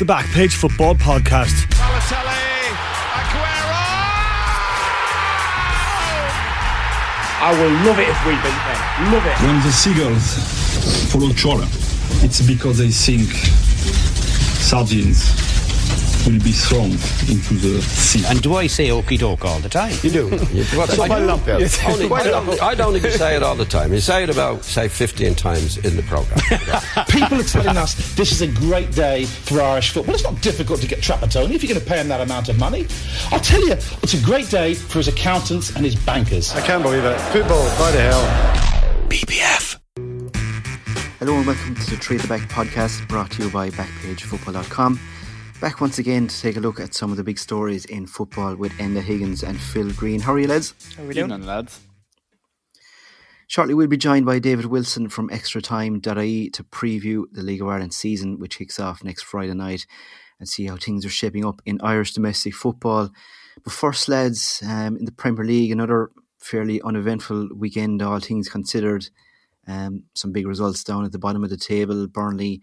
the Backpage Football Podcast. Balotelli, Aguero! I will love it if we beat them. Love it. When the seagulls follow trawler, it's because they think sardines will be thrown into the sea. And do I say okie doke all the time? You do. You, what, So I, quite a lot, only, I, don't, I don't even say it all the time. You say it about, say, 15 times in the programme. People are telling us this is a great day for Irish football. It's not difficult to get Trapattoni if you're going to pay him that amount of money. I'll tell you, it's a great day for his accountants and his bankers. I can't believe it. Football, by the hell. BPF. Hello and welcome to the Trade the Back podcast brought to you by BackpageFootball.com. Back once again to take a look at some of the big stories in football with Enda Higgins and Phil Greene. How are you, lads? How are we doing? lads? Shortly, we'll be joined by David Wilson from ExtraTime.ie to preview the League of Ireland season, which kicks off next Friday night, and see how things are shaping up in Irish domestic football. But first, lads, um, in the Premier League, another fairly uneventful weekend, all things considered. Um, some big results down at the bottom of the table. Burnley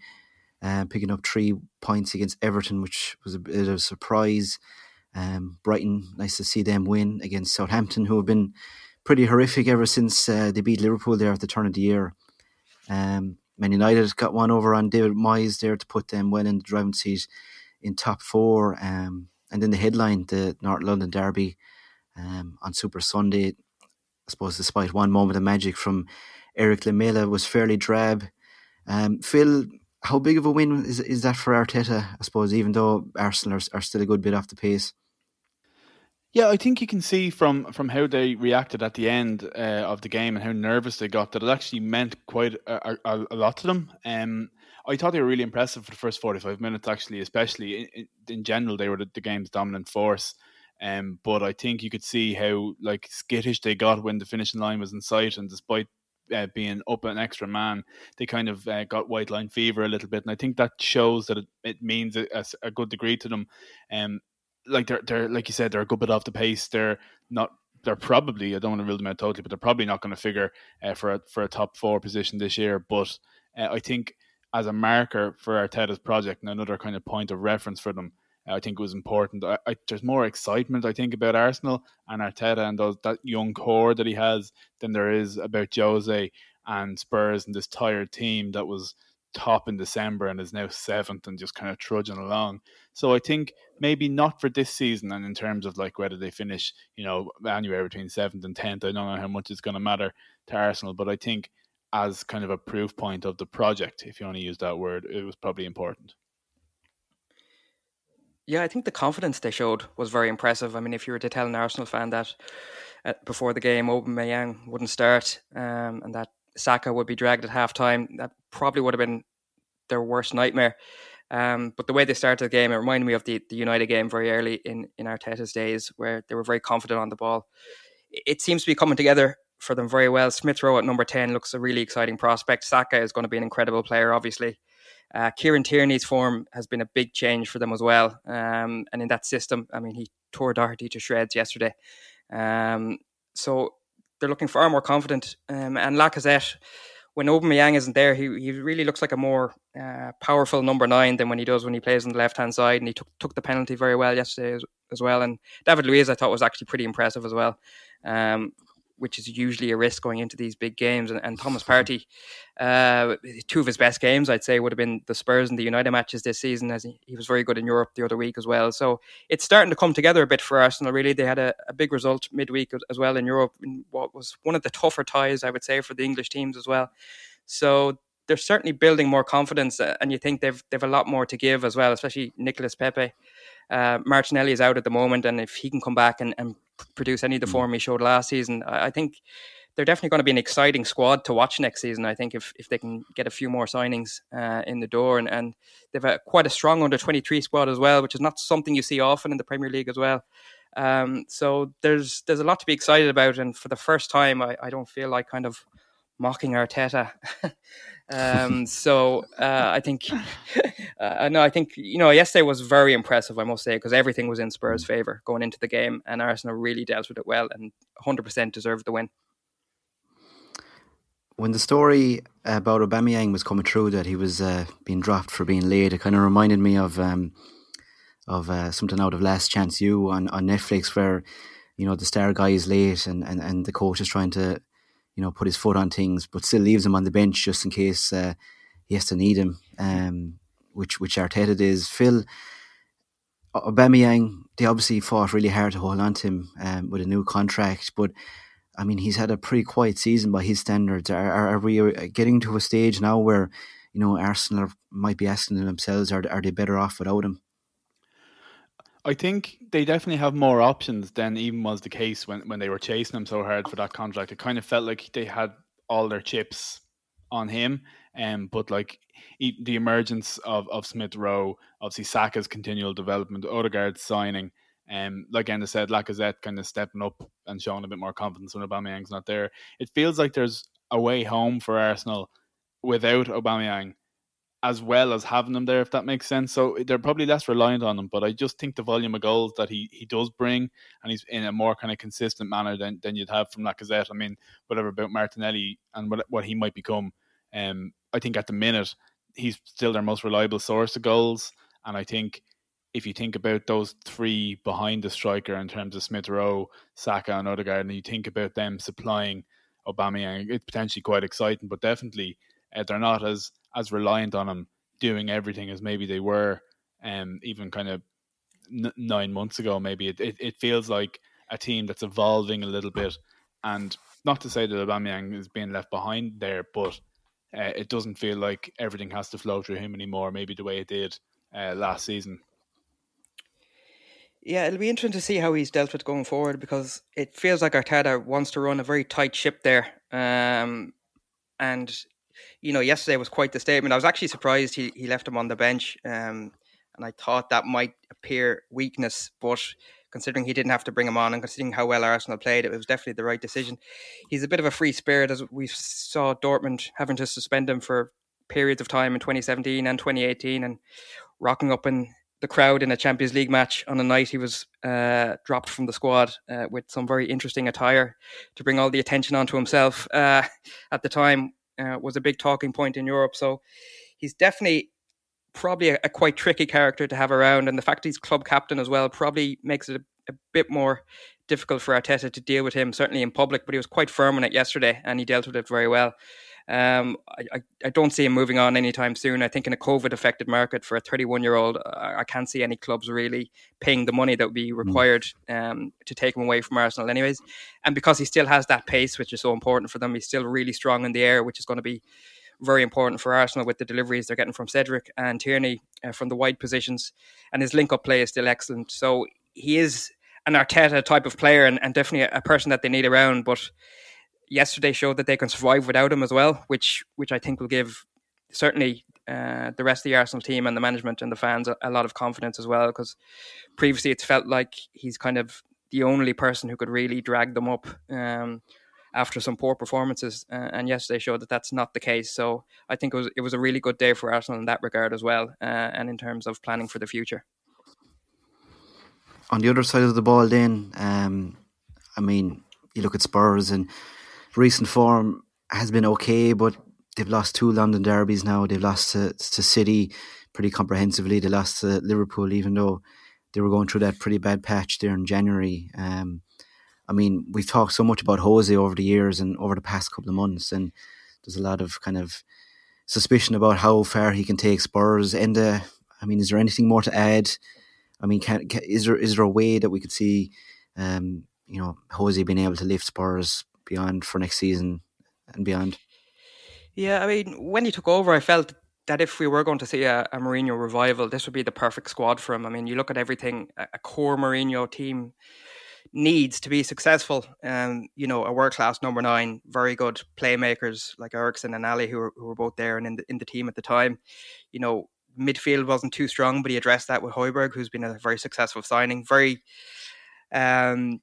uh, picking up three points against Everton, which was a bit of a surprise. Um, Brighton, nice to see them win against Southampton, who have been pretty horrific ever since uh, they beat Liverpool there at the turn of the year. Um, Man United got one over on David Moyes there to put them well in the driving seat in top four. Um, and then the headline, the North London Derby um, on Super Sunday, I suppose despite one moment of magic from Erik Lamela was fairly drab. Um, Phil, how big of a win is is that for Arteta? I suppose, even though Arsenal are, are still a good bit off the pace. Yeah, I think you can see from from how they reacted at the end uh, of the game and how nervous they got that it actually meant quite a, a, a lot to them. Um, I thought they were really impressive for the first forty five minutes, actually, especially in, in general they were the, the, game's dominant force. Um, but I think you could see how like skittish they got when the finishing line was in sight, and despite uh, being up an extra man, they kind of uh, got white line fever a little bit, and I think that shows that it, it means a, a, good degree to them. Um, like they're they're like you said, they're a good bit off the pace. They're not. They're probably. I don't want to rule them out totally, but they're probably not going to figure uh, for a for a top four position this year. But uh, I think as a marker for Arteta's project and another kind of point of reference for them. I think it was important. I, I, there's more excitement, I think, about Arsenal and Arteta and those, that young core that he has than there is about Jose and Spurs and this tired team that was top in December and is now seventh and just kind of trudging along. So I think maybe not for this season and in terms of like whether they finish, you know, anywhere between seventh and tenth. I don't know how much it's going to matter to Arsenal, but I think as kind of a proof point of the project, if you want to use that word, it was probably important. Yeah, I think the confidence they showed was very impressive. I mean, if you were to tell an Arsenal fan that uh, before the game Aubameyang wouldn't start um, and that Saka would be dragged at halftime, that probably would have been their worst nightmare. Um, but the way they started the game, it reminded me of the, the United game very early in, in Arteta's days, where they were very confident on the ball. It seems to be coming together for them very well. Smith Rowe at number 10 looks a really exciting prospect. Saka is going to be an incredible player, obviously. Uh, Kieran Tierney's form has been a big change for them as well. Um, and in that system, I mean, he tore Doherty to shreds yesterday. Um, so they're looking far more confident. Um, and Lacazette, when Aubameyang isn't there, he, he really looks like a more uh, powerful number nine than when he does when he plays on the left hand side. And he took took the penalty very well yesterday as, as, well. And David Luiz, I thought, was actually pretty impressive as well. Um, which is usually a risk going into these big games. And, and Thomas Partey, uh, two of his best games, I'd say, would have been the Spurs and the United matches this season, as he, he, was very good in Europe the other week as well. So it's starting to come together a bit for Arsenal, really. They had a, a big result midweek as well in Europe, in what was one of the tougher ties, I would say, for the English teams as well. So they're certainly building more confidence, uh, and you think they've they've a lot more to give as well, especially Nicolas Pepe. Uh, Martinelli is out at the moment, and if he can come back and, and produce any of the mm. form he showed last season, I, think they're definitely going to be an exciting squad to watch next season. I think if, if they can get a few more signings uh, in the door, and, and they've a, quite a strong under twenty three squad as well, which is not something you see often in the Premier League as well. Um, so there's there's a lot to be excited about, and for the first time, I, I don't feel like kind of mocking Arteta. um, so uh, I think, uh, no, I think you know yesterday was very impressive. I must say because everything was in Spurs' mm. favor going into the game, and Arsenal really dealt with it well and 100% deserved the win. When the story about Aubameyang was coming through that he was uh, being dropped for being late. It kind of reminded me of um, of uh, something out of Last Chance U on, on Netflix, where you know the star guy is late and, and, and the coach is trying to you know put his foot on things, but still leaves him on the bench just in case uh, he has to need him. Um, which which Arteta is. Phil Aubameyang, they obviously fought really hard to hold on to him um, with a new contract, but I mean, he's had a pretty quiet season by his standards. Are, are, are we uh, getting to a stage now where, you know, Arsenal might be asking themselves, are, are they better off without him? I think they definitely have more options than even was the case when, when they were chasing him so hard for that contract. It kind of felt like they had all their chips on him. Um, but like the emergence of, of Smith Rowe, obviously Saka's continual development, Odegaard's signing, um, like Enda said, Lacazette kind of stepping up and showing a bit more confidence when Aubameyang's not there. It feels like there's a way home for Arsenal without Aubameyang, as well as having him there, if that makes sense. So they're probably less reliant on him, but I just think the volume of goals that he, he does bring, and he's in a more kind of consistent manner than, than you'd have from Lacazette. I mean, whatever about Martinelli and what, what he might become, um, I think at the minute he's still their most reliable source of goals, and I think if you think about those three behind the striker in terms of Smith Rowe, Saka, and Odegaard, and you think about them supplying Aubameyang, it's potentially quite exciting. But definitely, uh, they're not as as reliant on him doing everything as maybe they were, um, even kind of n- nine months ago. Maybe it, it, it feels like a team that's evolving a little bit, and not to say that Aubameyang is being left behind there, but uh, it doesn't feel like everything has to flow through him anymore. Maybe the way it did uh, last season. Yeah, it'll be interesting to see how he's dealt with going forward because it feels like Arteta wants to run a very tight ship there. Um, and you know, yesterday was quite the statement. I was actually surprised he, he left him on the bench, um, and I thought that might appear weakness, but considering he didn't have to bring him on and considering how well Arsenal played, it was definitely the right decision. He's a bit of a free spirit, as we saw Dortmund having to suspend him for periods of time in 2017 and 2018, and rocking up in the crowd in a Champions League match on a night he was uh, dropped from the squad uh, with some very interesting attire to bring all the attention onto himself. Uh, at the time, uh, was a big talking point in Europe. So he's definitely probably a, a, quite tricky character to have around, and the fact he's club captain as well probably makes it a, a bit more difficult for Arteta to deal with him. Certainly in public, but he was quite firm on it yesterday, and he dealt with it very well. Um, I, I don't see him moving on anytime soon. I think in a COVID affected market for a 31 year old, I, can't see any clubs really paying the money that would be mm. required um, to take him away from Arsenal, anyways. And because he still has that pace, which is so important for them, he's still really strong in the air, which is going to be very important for Arsenal with the deliveries they're getting from Cedric and Tierney uh, from the wide positions. And his link up play is still excellent. So he is an Arteta type of player and, and definitely a, a person that they need around. But yesterday showed that they can survive without him as well, which which I think will give certainly uh, the rest of the Arsenal team and the management and the fans a, a lot of confidence as well. Because previously it's felt like he's kind of the only person who could really drag them up um, after some poor performances, uh, and yesterday showed that that's not the case. So I think it was it was a really good day for Arsenal in that regard as well, uh, and in terms of planning for the future. On the other side of the ball, then, um, I mean, you look at Spurs and recent form has been okay, but they've lost two London derbies now. They've lost to, to City pretty comprehensively. They lost to Liverpool, even though they were going through that pretty bad patch there in January. Um, I mean, we've talked so much about Jose over the years and over the past couple of months, and there's a lot of kind of suspicion about how far he can take Spurs. And uh, I mean, is there anything more to add? I mean, can, can, is there is there a way that we could see, um, you know, Jose being able to lift Spurs beyond for next season and beyond. Yeah, I mean, when he took over, I felt that if we were going to see a, a Mourinho revival, this would be the perfect squad for him. I mean, you look at everything a core Mourinho team needs to be successful. Um, you know, a world class number nine, very good playmakers like Eriksen and Alli, who were, who were both there and in the, in the team at the time. You know, midfield wasn't too strong, but he addressed that with Højbjerg, who's been a very successful signing. Very um,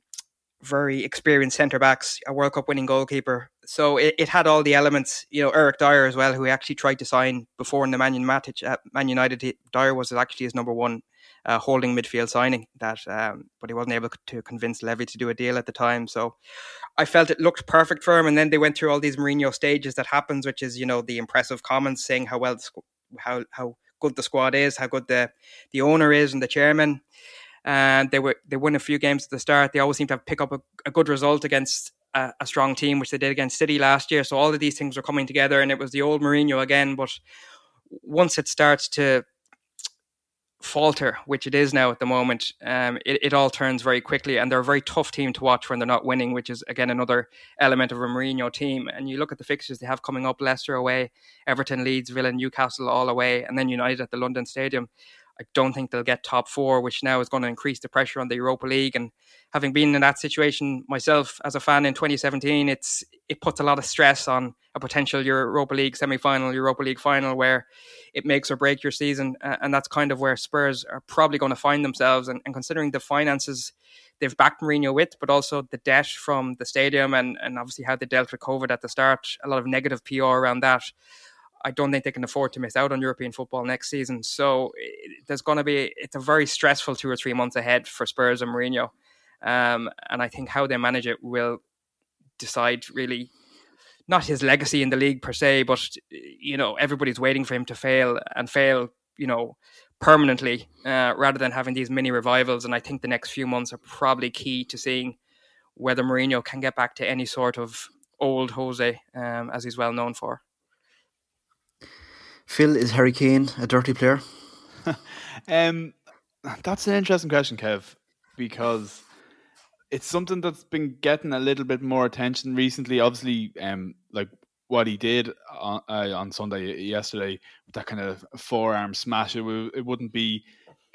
very experienced centre backs, a World Cup winning goalkeeper. So it, it had all the elements. You know, Eric Dier as well, who he actually tried to sign before in the Man United. Uh, Man United, Dier was actually his number one uh, holding midfield signing. That, um, but he wasn't able to convince Levy to do a deal at the time. So I felt it looked perfect for him. And then they went through all these Mourinho stages that happens, which is you know the impressive comments saying how well how how good the squad is, how good the the owner is, and the chairman and they were they won a few games at the start. They always seem to have pick up a, a good result against a, a, strong team, which they did against City last year. So all of these things were coming together, and it was the old Mourinho again. But once it starts to falter, which it is now at the moment, um, it, it all turns very quickly, and they're a very tough team to watch when they're not winning, which is again another element of a Mourinho team. And you look at the fixtures they have coming up: Leicester away, Everton, Leeds, Villa, Newcastle all away, and then United at the London Stadium. I don't think they'll get top four, which now is going to increase the pressure on the Europa League. And having been in that situation myself as a fan in 2017, it's it puts a lot of stress on a potential Europa League semi-final, Europa League final, where it makes or break your season. and that's kind of where Spurs are probably going to find themselves. And, and considering the finances they've backed Mourinho with, but also the debt from the stadium and, and obviously how they dealt with COVID at the start, a lot of negative PR around that. I don't think they can afford to miss out on European football next season. So there's going to be it's a very stressful two or three months ahead for Spurs and Mourinho, um, and I think how they manage it will decide really not his legacy in the league per se, but you know everybody's waiting for him to fail and fail, you know, permanently uh, rather than having these mini revivals. And I think the next few months are probably key to seeing whether Mourinho can get back to any sort of old Jose um, as he's well known for. Phil, is Harry Kane a dirty player? um, that's an interesting question, Kev, because it's something that's been getting a little bit more attention recently. Obviously, um, like what he did on, uh, on Sunday yesterday that kind of forearm smash, it, w- it wouldn't be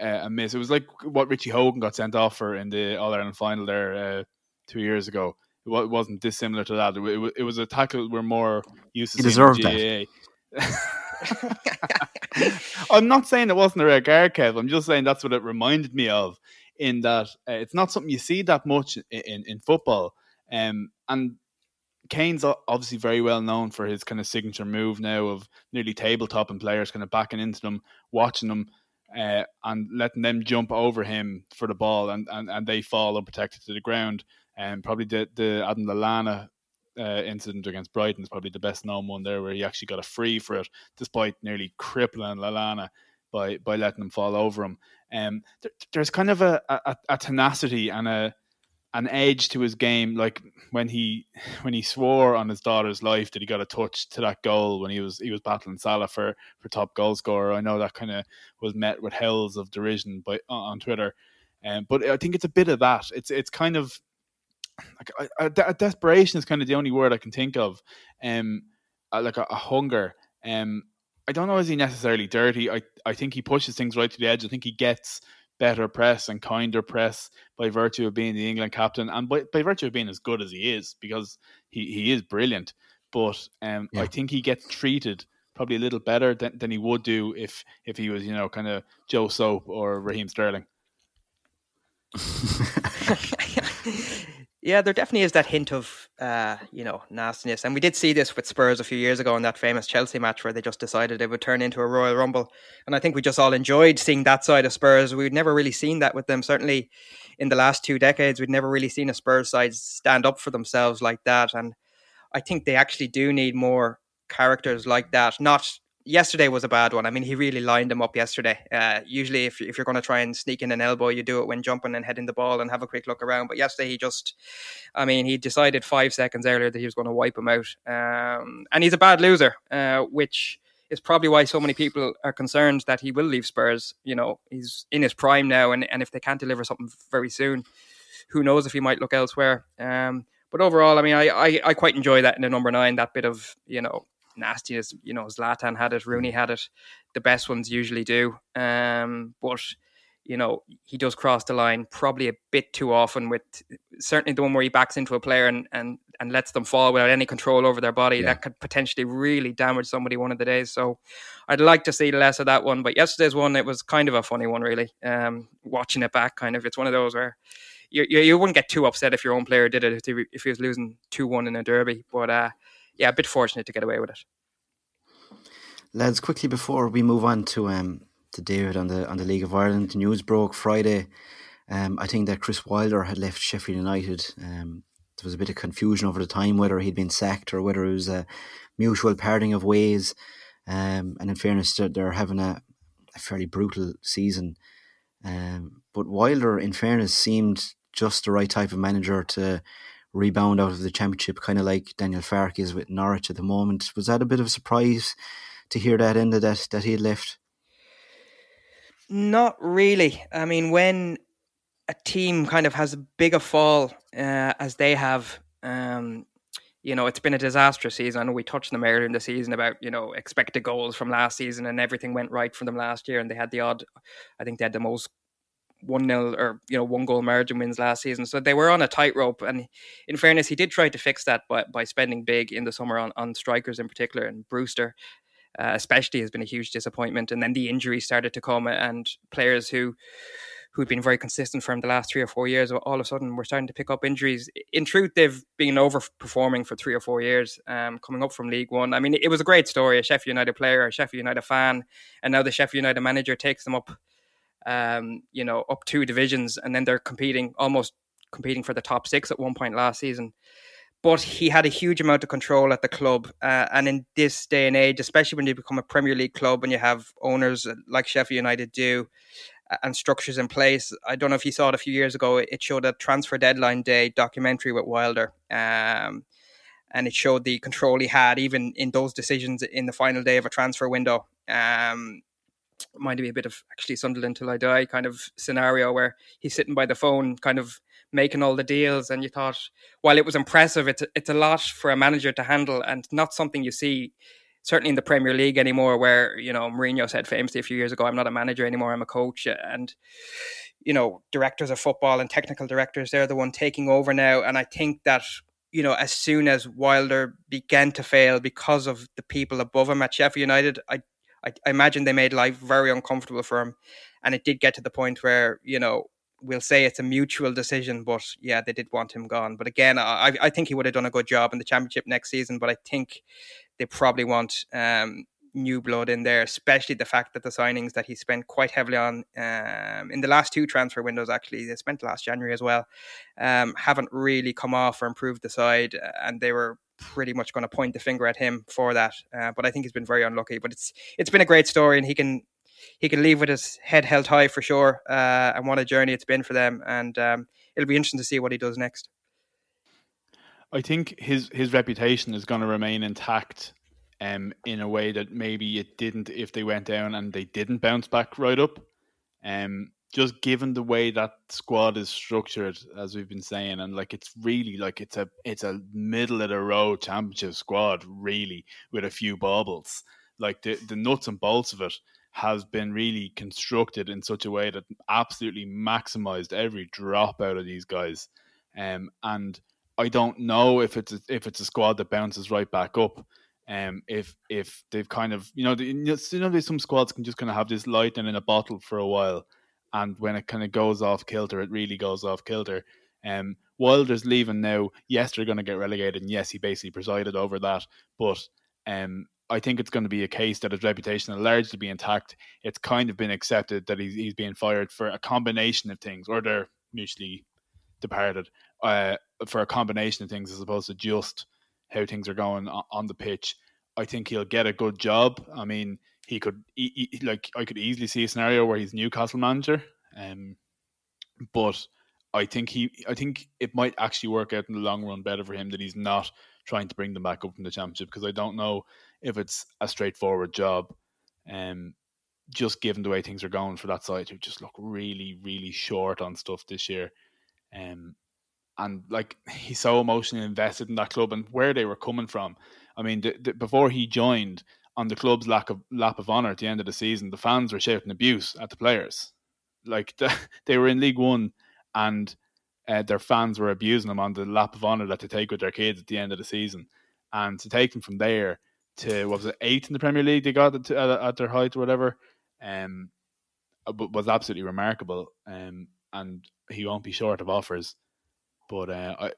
uh, a miss. It was like what Richie Hogan got sent off for in the All Ireland final there uh, two years ago. It, w- wasn't dissimilar to that. It, w- it was a tackle we're more used to. He deserved that. I'm not saying it wasn't a rare card, Kev. I'm just saying that's what it reminded me of. In that uh, it's not something you see that much in in, in football. Um, and Kane's obviously very well known for his kind of signature move now of nearly tabletop and players kind of backing into them, watching them, uh, and letting them jump over him for the ball, and, and, and they fall unprotected to the ground. And um, probably the the Adam Lallana uh, incident against Brighton is probably the best known one there, where he actually got a free for it, despite nearly crippling Lallana by by letting him fall over him. Um, there, there's kind of a, a, a tenacity and a an edge to his game, like when he when he swore on his daughter's life that he got a touch to that goal when he was he was battling Salah for for top goal scorer. I know that kind of was met with howls of derision by on Twitter, um, but I think it's a bit of that. It's it's kind of like a, a, desperation is kind of the only word I can think of. Um, like a, a hunger. Um, I don't know is he necessarily dirty. I I think he pushes things right to the edge. I think he gets better press and kinder press by virtue of being the England captain and by, by virtue of being as good as he is because he, he is brilliant. But um, yeah. I think he gets treated probably a little better than, than he would do if if he was you know kind of Joe Soap or Raheem Sterling. Yeah, there definitely is that hint of uh, you know nastiness, and we did see this with Spurs a few years ago in that famous Chelsea match where they just decided it would turn into a Royal Rumble, and I think we just all enjoyed seeing that side of Spurs. We'd never really seen that with them. Certainly, in the last two decades, we'd never really seen a Spurs side stand up for themselves like that, and I think they actually do need more characters like that. Not yesterday was a bad one. I mean, he really lined them up yesterday. Uh, usually, if, if you're going to try and sneak in an elbow, you do it when jumping and heading the ball and have a quick look around. But yesterday, he just, I mean, he decided five seconds earlier that he was going to wipe him out. Um, and he's a bad loser, uh, which is probably why so many people are concerned that he will leave Spurs. You know, he's in his prime now, and, and if they can't deliver something very soon, who knows if he might look elsewhere. Um, but overall, I mean, I, I, I quite enjoy that in the number nine, that bit of, you know, nastiness. You know, Zlatan had it, Rooney had it. The best ones usually do. Um, but you know, he does cross the line probably a bit too often. With certainly the one where he backs into a player and and and lets them fall without any control over their body. Yeah. That could potentially really damage somebody one of the days. So I'd like to see less of that one. But yesterday's one, it was kind of a funny one, really. Um, watching it back, kind of, it's one of those where you, you, you wouldn't get too upset if your own player did it if he, if he was losing two one in a derby. But uh, yeah, a bit fortunate to get away with it. Lads, quickly before we move on to um to David on the on the League of Ireland, the news broke Friday. Um, I think that Chris Wilder had left Sheffield United. Um, there was a bit of confusion over the time whether he'd been sacked or whether it was a mutual parting of ways. Um, and in fairness, they're, having a, a, fairly brutal season. Um, but Wilder, in fairness, seemed just the right type of manager to rebound out of the championship, kind of like Daniel Farke is with Norwich at the moment. Was that a bit of a surprise to hear that end of that that he had left? Not really. I mean, when a team kind of has a bigger fall uh, as they have, um, you know, it's been a disastrous season. I know we touched them earlier in the season about, you know, expected goals from last season and everything went right for them last year. And they had the odd, I think they had the most one nil or you know one goal margin wins last season. So they were on a tightrope. And in fairness, he did try to fix that by by spending big in the summer on, on strikers in particular. And Brewster uh, especially has been a huge disappointment. And then the injuries started to come, and players who who'd been very consistent for him the last three or four years, all of a sudden we're starting to pick up injuries. In truth, they've been overperforming for three or four years, um, coming up from League One. I mean, it was a great story. A Sheffield United player, a Sheffield United fan, and now the Sheffield United manager takes them up, um, you know, up two divisions, and then they're competing almost competing for the top six at one point last season but he had a huge amount of control at the club. Uh, and in this day and age, especially when you become a Premier League club and you have owners like Sheffield United do and structures in place, I don't know if you saw it a few years ago, it showed a transfer deadline day documentary with Wilder. Um, and it showed the control he had even in those decisions in the final day of a transfer window. Um, might me a bit of actually Sunderland till I die kind of scenario where he's sitting by the phone, kind of making all the deals. And you thought, while it was impressive, it's it's a lot for a manager to handle, and not something you see certainly in the Premier League anymore. Where you know Mourinho said famously a few years ago, "I'm not a manager anymore; I'm a coach." And you know, directors of football and technical directors, they're the one taking over now. And I think that you know, as soon as Wilder began to fail because of the people above him at Sheffield United, I I, I imagine they made life very uncomfortable for him. And it did get to the point where, you know, we'll say it's a mutual decision, but yeah, they did want him gone. But again, I, I think he would have done a good job in the championship next season. But I think they probably want um, new blood in there, especially the fact that the signings that he spent quite heavily on um, in the last two transfer windows, actually, they spent last January as well, um, haven't really come off or improved the side, and they were pretty much going to point the finger at him for that. Uh, but I think he's been very unlucky. But it's it's been a great story, and he can he can leave with his head held high for sure. Uh, and what a journey it's been for them. And um, it'll be interesting to see what he does next. I think his his reputation is going to remain intact. Um, in a way that maybe it didn't if they went down and they didn't bounce back right up. Um, just given the way that squad is structured, as we've been saying, and like it's really like it's a it's a middle of the road championship squad, really, with a few baubles. Like the the nuts and bolts of it has been really constructed in such a way that absolutely maximized every drop out of these guys. Um, and I don't know if it's a, if it's a squad that bounces right back up. Um, if if they've kind of you know the, you know some squads can just kind of have this light and in a bottle for a while and when it kind of goes off kilter, it really goes off kilter. Um, Wilder's leaving now. Yes, they're going to get relegated, and yes, he basically presided over that. But um, I think it's going to be a case that his reputation largely be intact. It's kind of been accepted that he's, he's being fired for a combination of things, or they're mutually departed uh, for a combination of things as opposed to just how things are going on the pitch. I think he'll get a good job. I mean, he could he, he, like I could easily see a scenario where he's Newcastle manager. Um, but I think he I think it might actually work out in the long run better for him that he's not trying to bring them back up from the championship because I don't know if it's a straightforward job. Um, just given the way things are going for that side, who just look really, really short on stuff this year. Um, and like he's so emotionally invested in that club and where they were coming from. I mean, the, the, before he joined, on the club's lack of lap of honor at the end of the season, the fans were shouting abuse at the players. Like the, they were in League One, and uh, their fans were abusing them on the lap of honor that they take with their kids at the end of the season, and to take them from there to what was it eighth in the Premier League they got at, at their height or whatever, um, was absolutely remarkable. Um, and he won't be short of offers. But uh, I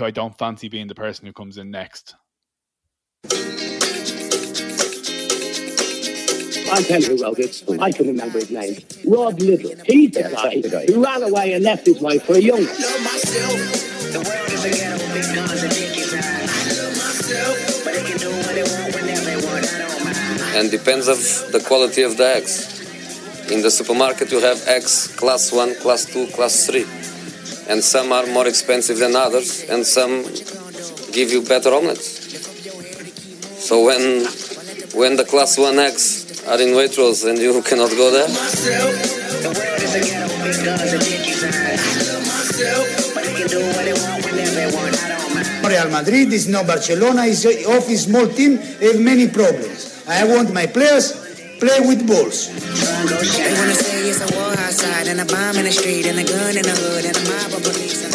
I don't fancy being the person who comes in next. I'll tell you who wrote it. I can remember his name. Rod Liddle. He's the guy who ran away and left his wife for a young And depends of the quality of the eggs. In the supermarket you have eggs class 1, class 2, class 3. And some are more expensive than others and some give you better omelets. So when when the class 1 eggs are in Waitrose and you cannot go there? Real Madrid is no Barcelona, is off his small team, have many problems. I want my players play with balls. They wanna say it's a war outside and a bomb in the street and a gun in the hood and a mob of police.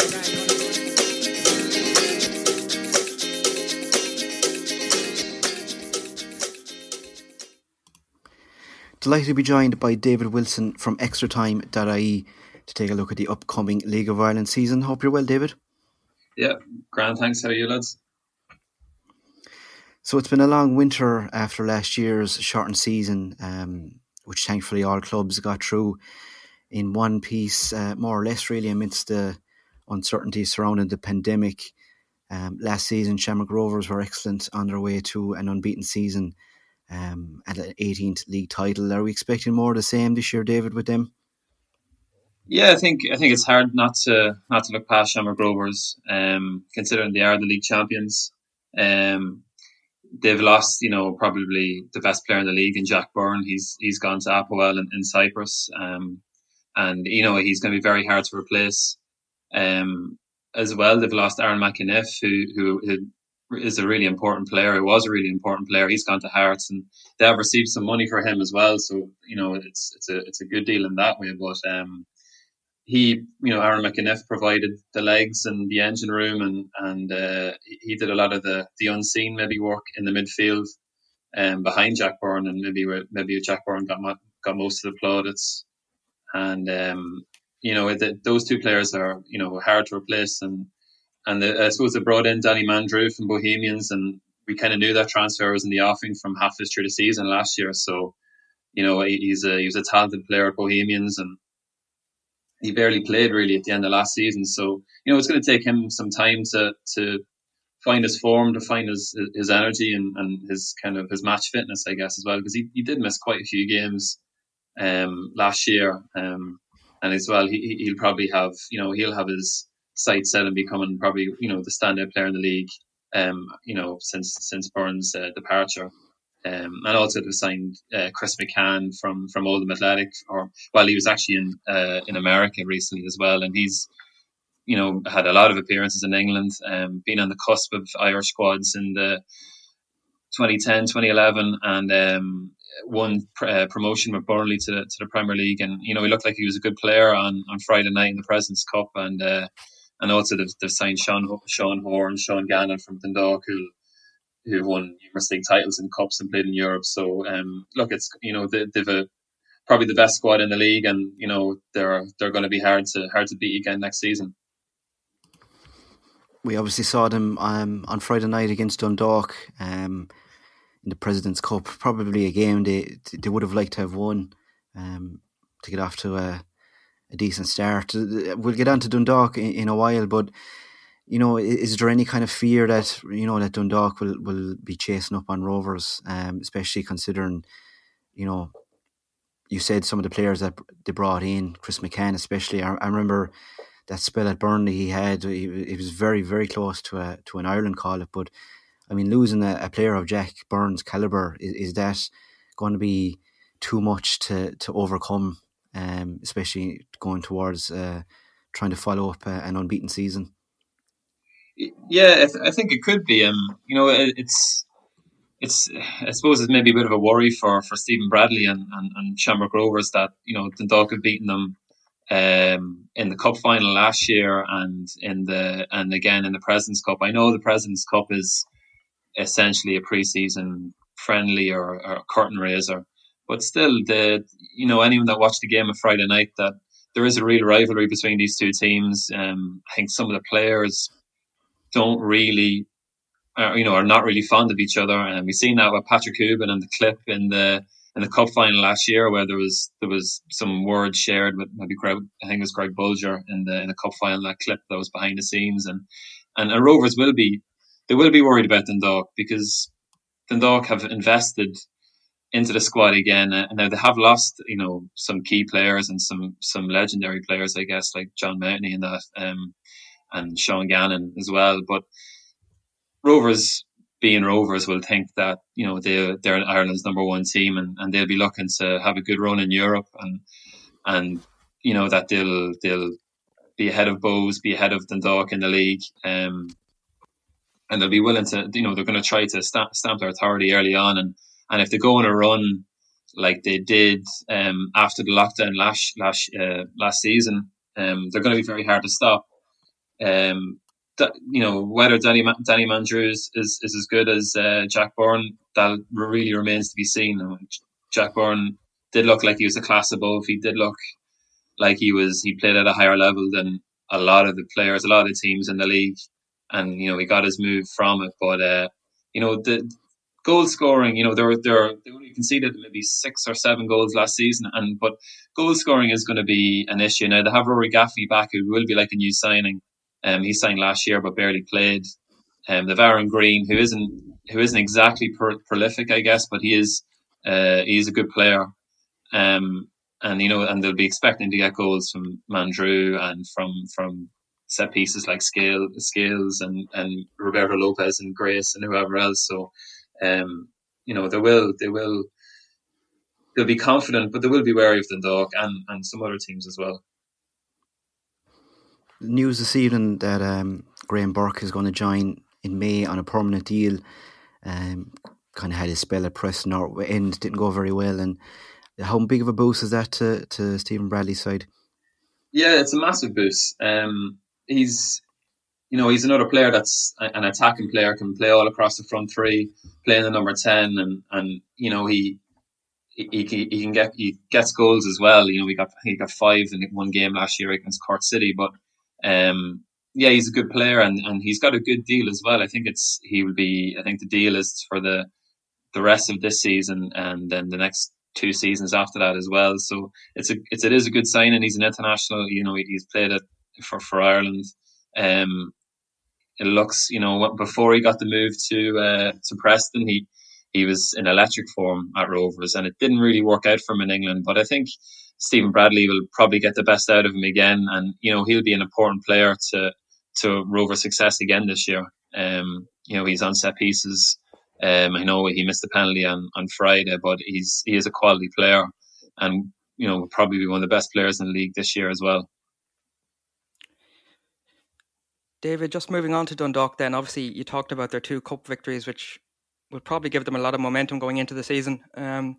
Delighted to be joined by David Wilson from extratime.ie to take a look at the upcoming League of Ireland season. Hope you're well, David. Yeah, grand. Thanks. How are you, lads? So it's been a long winter after last year's shortened season, um, which thankfully all clubs got through in one piece, uh, more or less, really, amidst the uncertainty surrounding the pandemic. Um, last season, Shamrock Rovers were excellent on their way to an unbeaten season um, and an 18th league title. Are we expecting more of the same this year, David, with them? Yeah, I think I think it's hard not to not to look past Shamrock Rovers, um, considering they are the league champions. Um, they've lost, you know, probably the best player in the league in Jack Byrne. He's he's gone to Apoel in, in Cyprus, um, and you know he's going to be very hard to replace. Um, as well, they've lost Aaron who, who, who is a really important player. He was a really important player. He's gone to Hearts, and they have received some money for him as well. So you know, it's it's a it's a good deal in that way. But um, he, you know, Aaron McEneff provided the legs and the engine room, and and uh, he did a lot of the the unseen maybe work in the midfield, um, behind Jack Byrne, and maybe maybe Jack Byrne got got most of the plaudits, and um, you know, the, those two players are you know hard to replace and and the, I suppose they brought in Danny Mandroiu from Bohemians, and we kind of knew that transfer was in the offing from half halfway through the season last year. So, you know, he's a he's a talented player at Bohemians, and he barely played really at the end of last season. So, you know, it's going to take him some time to to find his form, to find his his energy and, and his kind of his match fitness, I guess, as well, because he, he did miss quite a few games um, last year. Um, and as well, he, he'll probably have, you know, he'll have his set and becoming probably you know the standout player in the league. Um, you know since since Byrne's uh, departure. Um, and also to signed uh, Chris McCann from from Oldham Athletic, or well, he was actually in uh, in America recently as well, and he's you know had a lot of appearances in England, um, been on the cusp of Irish squads in the 2010, 2011, and um, won pr- uh, promotion with Burnley to the, to the Premier League, and you know he looked like he was a good player on on Friday night in the Presidents Cup, and uh, and also they've, they've signed Sean Sean Hoare, Sean Gannon from Dundalk, who who won numerous league titles and cups and played in Europe. So um, look, it's you know they, they've a, probably the best squad in the league, and you know they're they're going to be hard to hard to beat again next season. We obviously saw them um, on Friday night against Dundalk um, in the President's Cup. Probably a game they they would have liked to have won um, to get off to a a decent start. Uh, we'll get on to Dundalk in, in a while, but you know, is there any kind of fear that you know that Dundalk will, will be chasing up on Rovers, um, especially considering, you know, you said some of the players that they brought in, Chris McCann especially. I, I remember that spell at Burnley he had. He, was very very close to a to an Ireland call it, but I mean losing a, a player of Jack Byrne's caliber is, is that going to be too much to to overcome um, especially going towards uh, trying to follow up uh, an unbeaten season. Yeah, I, th- I, think it could be. Um, you know, it, it's it's I suppose it's maybe a bit of a worry for, for Stephen Bradley and, and, and Shamrock Rovers that you know Dundalk have beaten them um, in the cup final last year and in the and again in the Presidents Cup. I know the Presidents Cup is essentially a preseason friendly or, or curtain raiser, but still, the you know anyone that watched the game of Friday night that there is a real rivalry between these two teams. Um, I think some of the players don't really, uh, you know, are not really fond of each other, and we've seen that with Patrick Hoban and the clip in the in the cup final last year, where there was there was some words shared with maybe Greg, I think it was Greg Bolger in the in the cup final that clip that was behind the scenes, and and, and Rovers will be they will be worried about Dundalk because Dundalk have invested into the squad again. Uh, now they have lost, you know, some key players and some some legendary players, I guess, like John Mountney and that, um, and Sean Gannon as well. But Rovers, being Rovers, will think that you know they they're Ireland's number one team, and, and they'll be looking to have a good run in Europe, and and you know that they'll they'll be ahead of Bohs, be ahead of Dundalk in the league. Um, and they'll be willing to, you know, they're going to try to stamp, stamp their authority early on and and if they go on a run like they did um, after the lockdown last last uh, last season, um, they're going to be very hard to stop. Um, that, you know whether Danny Danny Mandroiu is, is, as good as uh, Jack Byrne, that really remains to be seen. Jack Byrne did look like he was a class above. He did look like he was he played at a higher level than a lot of the players, a lot of the teams in the league, and you know he got his move from it. But uh, you know the goal scoring, you know, they're they're they only conceded maybe six or seven goals last season, and but goal scoring is going to be an issue now. They have Rory Gaffney back, who will be like a new signing. Um, he signed last year but barely played. Um, they've Aaron Green, who isn't who isn't exactly pro- prolific, I guess, but he is uh, he's a good player. Um, and you know, and they'll be expecting to get goals from Mandroiu and from from set pieces like Scale, Scales and and Roberto Lopez and Grace and whoever else. So um, you know, they will they will they'll be confident, but they will be wary of Dundalk and and some other teams as well. News this evening that um, Graham Burke is going to join in May on a permanent deal. Um, kind of had his spell at Preston North End didn't go very well, and how big of a boost is that to to Stephen Bradley's side? Yeah, it's a massive boost. Um, he's you know, he's another player that's an attacking player, can play all across the front three, playing the number ten, and and you know he he, he, can get he gets goals as well. You know, he got he got five in one game last year against Cork City, but um, yeah, he's a good player and, and he's got a good deal as well. I think it's he will be. I think the deal is for the the rest of this season and then the next two seasons after that as well. So it's a it's it is a good sign, and he's an international. You know, he's played it for for Ireland. Um, it looks, you know, before he got the move to uh, to Preston, he he was in electric form at Rovers, and it didn't really work out for him in England. But I think Stephen Bradley will probably get the best out of him again, and you know he'll be an important player to to Rovers' success again this year. Um, you know he's on set pieces. Um, I know he missed a penalty on, on Friday, but he's he is a quality player, and you know will probably be one of the best players in the league this year as well. David, just moving on to Dundalk, then obviously you talked about their two cup victories, which will probably give them a lot of momentum going into the season. Um,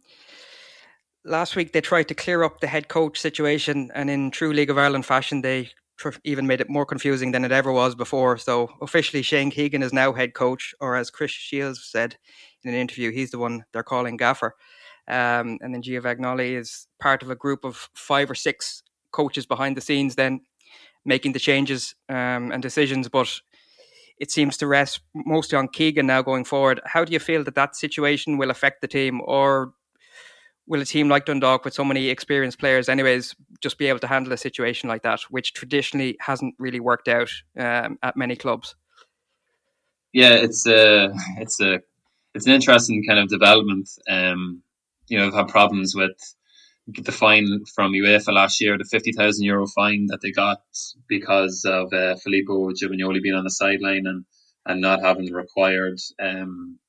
last week they tried to clear up the head coach situation, and in true League of Ireland fashion, they tr- even made it more confusing than it ever was before. So officially, Shane Keegan is now head coach, or as Chris Shields said in an interview, he's the one they're calling gaffer. Um, and then Giovanni is part of a group of five or six coaches behind the scenes. Then making the changes um, and decisions, but it seems to rest mostly on Keegan now going forward. How do you feel that that situation will affect the team, or will a team like Dundalk, with so many experienced players, anyways, just be able to handle a situation like that, which traditionally hasn't really worked out um, at many clubs? Yeah, it's a it's a it's an interesting kind of development. Um, you know, I've had problems with the fine from UEFA last year, the 50,000 euro fine that they got because of uh, Filippo Giovagnoli being on the sideline and, and not having the required um,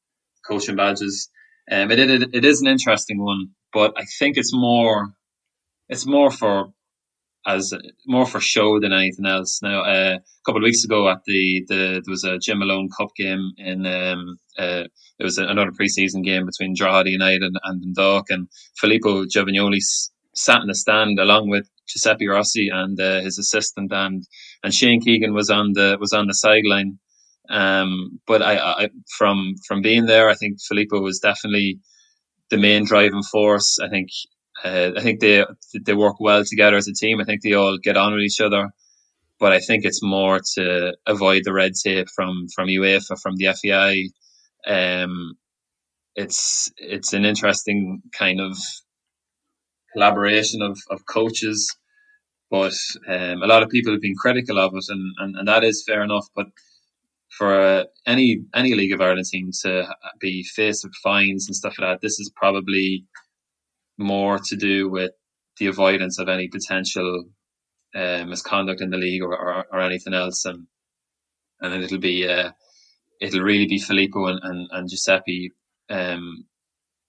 coaching badges. Um, it, it, it is an interesting one, but I think it's more it's more for as more for show than anything else. Now, uh, a couple of weeks ago at the, the there was a Jim Malone Cup game in um, uh, it was another preseason game between Drogheda United and, and Dundalk, and Filippo Giovagnoli sat in the stand along with Giuseppe Rossi and uh, his assistant, and and Shane Keegan was on the was on the sideline. Um, but I, I from from being there, I think Filippo was definitely the main driving force. I think uh, I think they they work well together as a team. I think they all get on with each other. But I think it's more to avoid the red tape from from UEFA, from the FAI. Um, it's it's an interesting kind of collaboration of, of coaches, but um, a lot of people have been critical of it, and, and, and that is fair enough. But for uh, any any League of Ireland team to be faced with fines and stuff like that, this is probably more to do with the avoidance of any potential uh, misconduct in the league or, or, or, anything else, and and it'll be uh, it'll really be Filippo and, and, and Giuseppe um,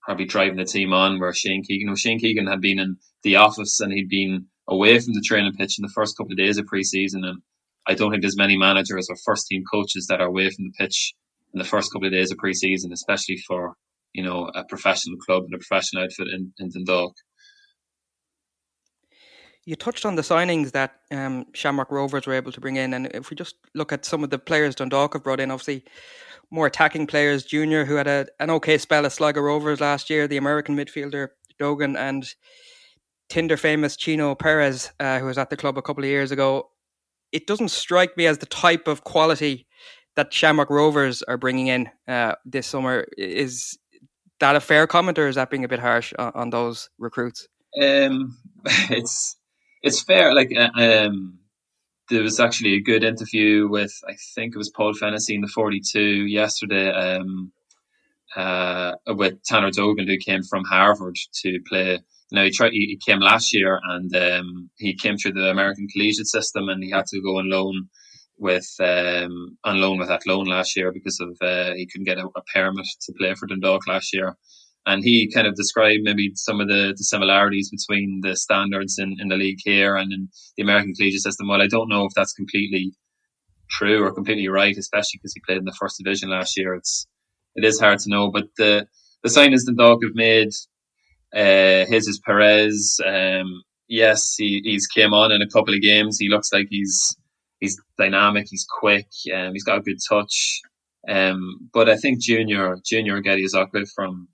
probably driving the team on. Where Shane Keegan, well, Shane Keegan had been in the office and he'd been away from the training pitch in the first couple of days of preseason, and I don't think there's many managers or first team coaches that are away from the pitch in the first couple of days of preseason, especially for you know a professional club and a professional outfit in, in Dundalk. You touched on the signings that um, Shamrock Rovers were able to bring in, and if we just look at some of the players Dundalk have brought in, obviously more attacking players, Junior, who had a, an okay spell at Sligo Rovers last year, the American midfielder Dogan, and Tinder famous Chino Perez, uh, who was at the club a couple of years ago. It doesn't strike me as the type of quality that Shamrock Rovers are bringing in uh, this summer. Is that a fair comment, or is that being a bit harsh on, on those recruits? Um, it's it's fair. Like uh, um, there was actually a good interview with I think it was Paul Fennessy in the forty two yesterday. Um, uh, with Tanner Dogan, who came from Harvard to play. You know, he tried. He came last year, and um, he came through the American collegiate system, and he had to go on loan with um, on loan with Athlone last year because of uh, he couldn't get a, a permit to play for Dundalk last year and he kind of described maybe some of the, the similarities between the standards in, in the league here and in the American collegiate system. Well, I don't know if that's completely true or completely right, especially because he played in the first division last year. It's it is hard to know, but the the signings dog have made, uh, his is Perez. Um, yes, he, he's came on in a couple of games. He looks like he's he's dynamic, he's quick, um, he's got a good touch. Um, but I think Junior Junior Ogedi is from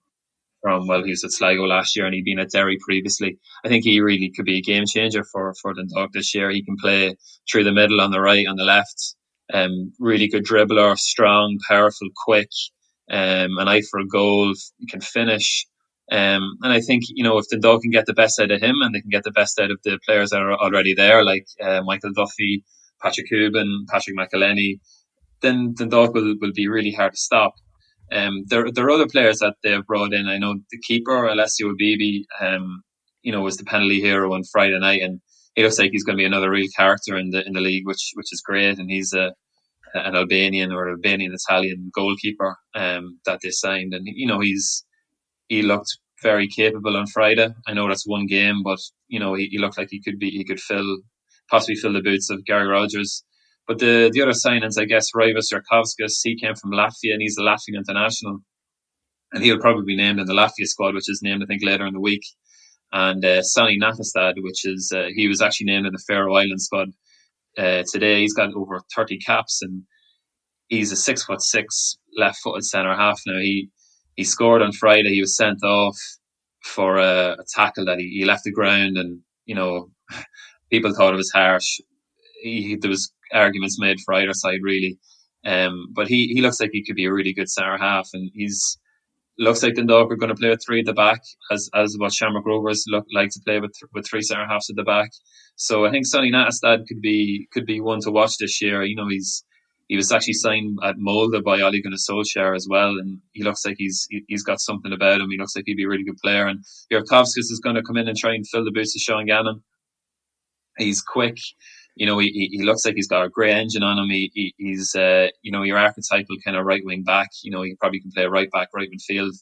from well, he was at Sligo last year and he'd been at Derry previously. I think he really could be a game changer for for Dundalk this year. He can play through the middle, on the right, on the left. Um, really good dribbler, strong, powerful, quick, um, an eye for a goal. He can finish. Um, and I think you know if Dundalk can get the best out of him and they can get the best out of the players that are already there, like uh, Michael Duffy, Patrick Hoban, Patrick McEleney, then Dundalk will, will be really hard to stop. Um, there, there are other players that they've brought in. I know the keeper, Alessio Abibi, um, you know, was the penalty hero on Friday night, and he looks like he's going to be another real character in the in the league, which which is great. And he's a an Albanian or Albanian Italian goalkeeper um, that they signed, and you know he's he looked very capable on Friday. I know that's one game, but you know he, he looked like he could be he could fill possibly fill the boots of Gary Rogers. But the the other signings, I guess, Raivis Jurkovskis, he came from Latvia and he's a Latvian international. And he'll probably be named in the Latvia squad, which is named, I think, later in the week. And uh, Sonni Nattestad, which is, uh, he was actually named in the Faroe Island squad uh, today. He's got over 30 caps and he's a six foot six left footed centre half now. He, he scored on Friday. He was sent off for a, a tackle that he, he left the ground and, you know, people thought it was harsh. He, there was arguments made for either side really. Um, but he, he looks like he could be a really good centre half, and he's looks like Dundalk are going to play with three at the back, as as what Shamrock Rovers look like to play with with three centre halves at the back. So I think Sonni Nattestad could be could be one to watch this year. You know, he's he was actually signed at Molde by Ole Gunnar Solskjaer as well, and he looks like he's he's got something about him. He looks like he'd be a really good player. And Jurkovskis is going to come in and try and fill the boots of Sean Gannon. He's quick you know, he, he looks like he's got a great engine on him. He, he he's, uh, you know, your archetypal kind of right wing back. You know, he probably can play right back, right midfield.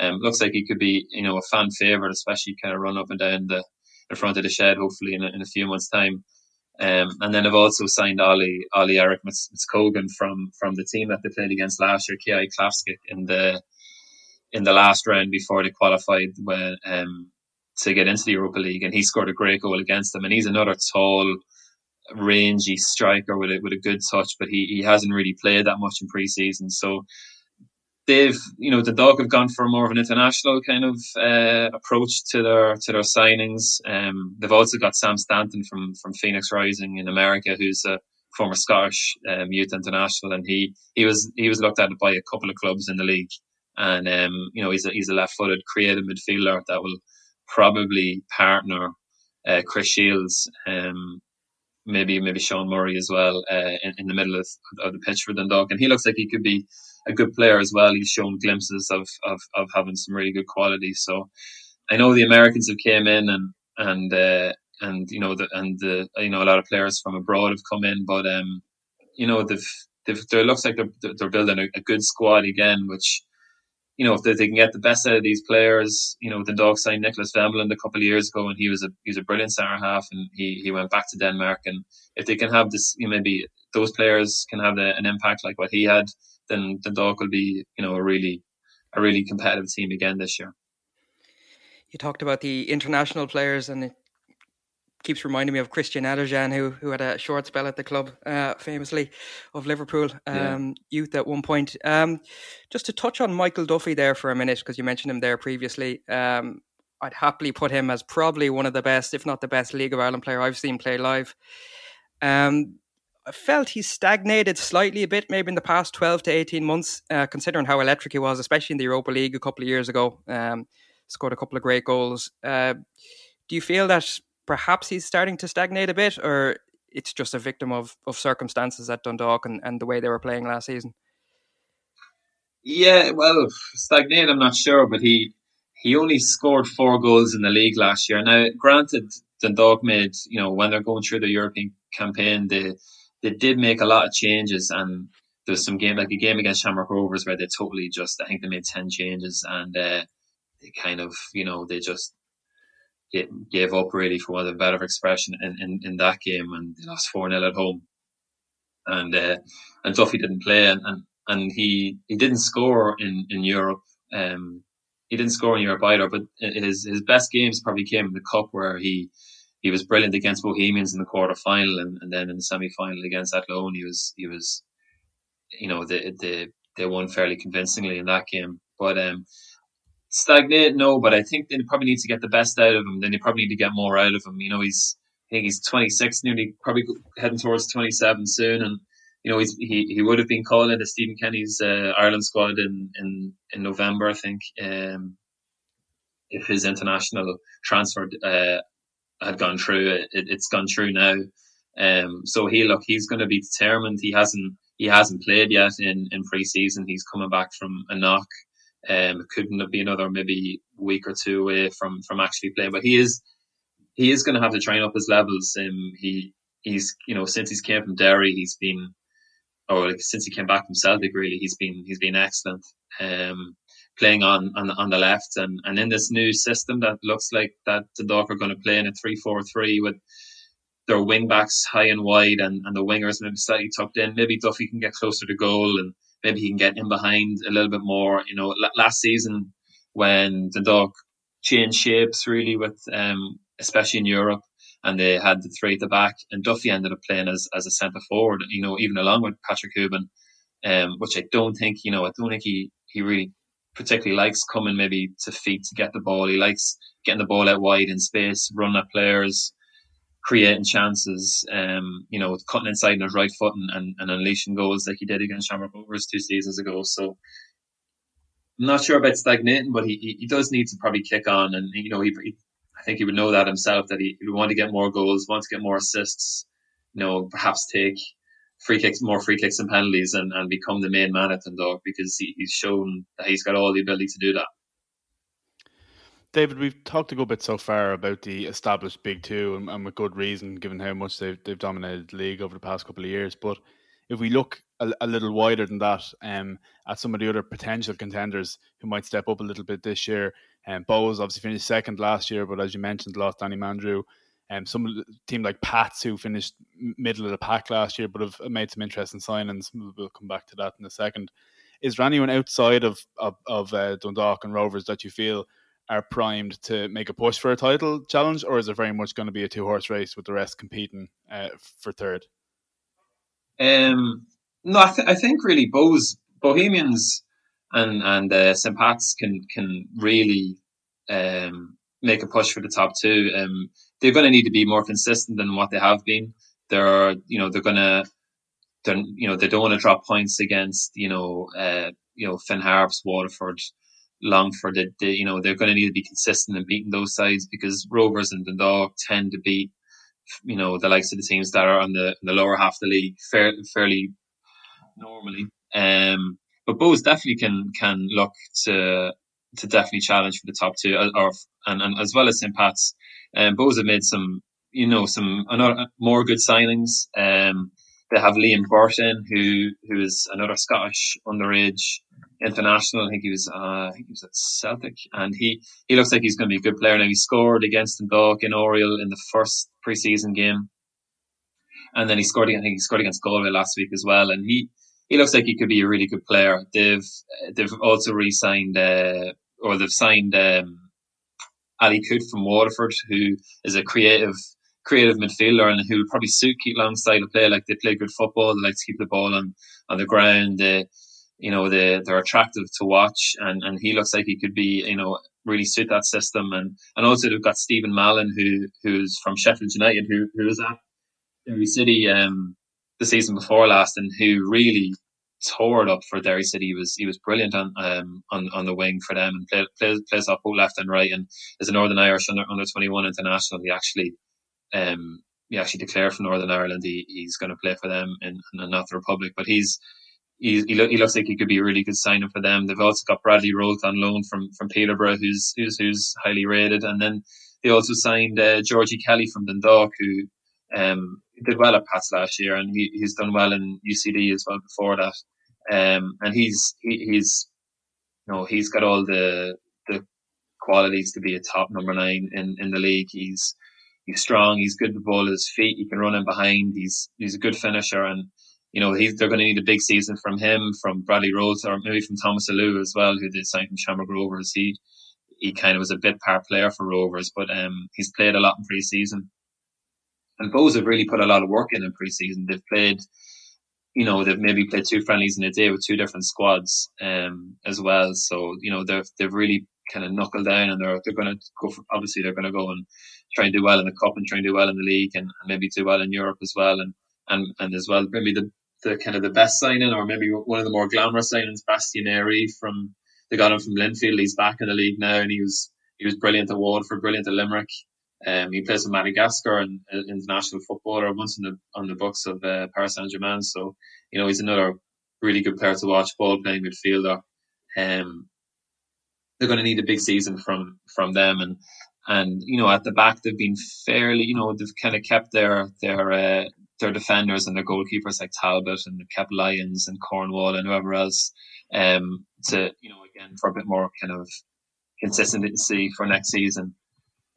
Um, looks like he could be, you know, a fan favorite, especially kind of run up and down the, the front of the shed, hopefully in a, in a few months' time. Um, and then I've also signed Ollie, Ollie Erik Midtskogen from, from the team that they played against last year, KÍ Klaksvík, in the, in the last round before they qualified when, um, to get into the Europa League. And he scored a great goal against them. And he's another tall, rangy striker with a with a good touch, but he, he hasn't really played that much in preseason. So they've you know the dog have gone for more of an international kind of uh, approach to their to their signings. Um, they've also got Sam Stanton from from Phoenix Rising in America, who's a former Scottish um, youth international, and he he was he was looked at by a couple of clubs in the league, and um, you know he's a, he's a left-footed creative midfielder that will probably partner uh, Chris Shields. Um, maybe maybe Sean Murray as well uh, in, in, the middle of, of the pitch for Dundalk, and he looks like he could be a good player as well. He's shown glimpses of, of, of having some really good quality. So I know the Americans have came in and and uh, and you know the and the you know a lot of players from abroad have come in, but um you know they've they've it looks like they're they're building a, a good squad again, which you know, if they, they, can get the best out of these players, you know, the dog signed Nicholas Vemmelund a couple of years ago, and he was a he was a brilliant center half, and he, he went back to Denmark. And if they can have this, you know, maybe those players can have an impact like what he had, then the dog will be, you know, a really a really competitive team again this year. You talked about the international players, and keeps reminding me of Krisztián Adorján, who who had a short spell at the club, uh, famously of Liverpool um, yeah. youth at one point. Um, just to touch on Michael Duffy there for a minute, because you mentioned him there previously. Um, I'd happily put him as probably one of the best, if not the best, League of Ireland player I've seen play live. Um, I felt he stagnated slightly a bit, maybe in the past 12 to 18 months, uh, considering how electric he was, especially in the Europa League a couple of years ago. Um, scored a couple of great goals. Uh, do you feel that perhaps he's starting to stagnate a bit, or it's just a victim of, of circumstances at Dundalk and, and the way they were playing last season? Yeah, well, stagnate, I'm not sure, but he he only scored four goals in the league last year. Now, granted, Dundalk made, you know, when they're going through the European campaign, they they did make a lot of changes and there's some game like a game against Shamrock Rovers where they totally just I think they made ten changes and uh, they kind of you know they just gave up really for want of a better expression in, in, in that game and they lost 4 0 at home. And uh, and Duffy didn't play and, and, and he, he didn't score in, in Europe. Um, he didn't score in Europe either, but his his best games probably came in the cup where he he was brilliant against Bohemians in the quarter final and, and then in the semi final against Athlone he was he was you know they they they won fairly convincingly in that game. But um stagnate, no, but I think they probably need to get the best out of him. Then they probably need to get more out of him. You know, he's I think he's 26, nearly probably heading towards 27 soon, and you know he, he would have been called into Stephen Kenny's uh, Ireland squad in, in in November, I think. Um, if his international transfer uh, had gone through, it, has gone through now. Um, so he look, he's going to be determined. He hasn't he hasn't played yet in in pre-season. He's coming back from a knock um, couldn't be another maybe week or two away from from actually playing. But he is he is going to have to train up his levels. Um, he he's you know since he's came from Derry, he's been or like since he came back from Celtic, really he's been he's been excellent. Um, playing on, on on the left and, and in this new system that looks like that the Dundalk are going to play in a three four three with their wing backs high and wide and, and the wingers maybe slightly tucked in. Maybe Duffy can get closer to goal and maybe he can get in behind a little bit more. You know, last season when the dog changed shapes really with, um, especially in Europe, and they had the three at the back, and Duffy ended up playing as, as a centre forward. You know, even along with Patrick Hoban, um, which I don't think you know, I don't think he he really particularly likes coming maybe to feet to get the ball. He likes getting the ball out wide in space, run at players, creating chances, um, you know, cutting inside on his right foot and, and, and unleashing goals like he did against Shamrock Rovers two seasons ago. So I'm not sure about stagnating, but he, he does need to probably kick on. And, you know, he, he I think he would know that himself that he, he would want to get more goals, want to get more assists, you know, perhaps take free kicks, more free kicks and penalties and, and become the main man at Dundalk because he, he's shown that he's got all the ability to do that. David, we've talked a good bit so far about the established Big Two, and, and with good reason, given how much they've, they've dominated the league over the past couple of years. But if we look a, a little wider than that um, at some of the other potential contenders who might step up a little bit this year, um, Bohs obviously finished second last year, but as you mentioned, lost Danny Mandroiu. Um, some team like Pats who finished middle of the pack last year, but have made some interesting signings. We'll come back to that in a second. Is there anyone outside of of, of uh, Dundalk and Rovers that you feel are primed to make a push for a title challenge, or is it very much going to be a two horse race with the rest competing uh, for third? Um, no, I, th- I think really Bohs Bohemians and and uh, St Pat's can can really um, make a push for the top two. Um, they're going to need to be more consistent than what they have been. They're you know they're going to they're you know they don't want to drop points against you know uh, you know Finn Harps, Waterford, Longford. They, they, you know they're going to need to be consistent in beating those sides because Rovers and Dundalk tend to beat you know the likes of the teams that are on the the lower half of the league fair, fairly normally. Um, but Bohs definitely can can look to to definitely challenge for the top two, uh, or and, and as well as St Pat's. Um, Bohs have made some, you know, some another, more good signings. Um, they have Liam Burton, who who is another Scottish underage international. I think he was, uh, I think he was at Celtic, and he he looks like he's going to be a good player. Now he scored against Dundalk in Oriel in the first preseason game, and then he scored. I think he scored against Galway last week as well, and he he looks like he could be a really good player. They've they've also re-signed uh, or they've signed um, Ali Coote from Waterford, who is a creative creative midfielder and who would probably suit Keith Long's style of play. Like they play good football, they like to keep the ball on on the ground. You know, they they're attractive to watch, and and he looks like he could be, you know, really suit that system. And and also they've got Stephen Mallon, who who's from Sheffield United, who who was at Derry City. Um, the season before last, and who really tore it up for Derry City. He was he was brilliant on um, on, on the wing for them and play, plays plays off both left and right. And as a Northern Irish under under twenty one international, he actually um he actually declared for Northern Ireland. He, he's going to play for them in, in not the Republic, but he's. He, he, he looks like he could be a really good signing for them. They've also got Bradley Roth on loan from from Peterborough, who's who's who's highly rated, and then they also signed uh, Georgie Kelly from Dundalk, who um, did well at Pats last year, and he, he's done well in UCD as well before that. Um, and he's he, he's you know he's got all the the qualities to be a top number nine in, in the league. He's he's strong. He's good to ball his feet. He can run in behind. He's he's a good finisher, and you know he's they're going to need a big season from him, from Bradley Rhodes, or maybe from Thomas Oluwa as well, who they signed from Shamrock Rovers. He he kind of was a bit part player for Rovers, but um, he's played a lot in pre-season. And Bohs have really put a lot of work in in preseason. They've played, you know, they've maybe played two friendlies in a day with two different squads um, as well. So you know they've they've really kind of knuckled down, and they're they're going to go. For, obviously, they're going to go and try and do well in the cup and try and do well in the league, and, and maybe do well in Europe as well, and and and as well maybe the the kind of the best signing, or maybe one of the more glamorous signings, Bastien Héry from they got him from Linfield. He's back in the league now, and he was he was brilliant at Waterford, brilliant at Limerick. Um, he plays in Madagascar and uh, international footballer once in the on the books of uh, Paris Saint Germain. So you know he's another really good player to watch, ball playing midfielder. Um, they're going to need a big season from from them, and and you know at the back they've been fairly, you know they've kind of kept their their uh, their defenders and their goalkeepers like Talbot and kept Lyons and Cornwall and whoever else um, to you know again for a bit more kind of consistency for next season.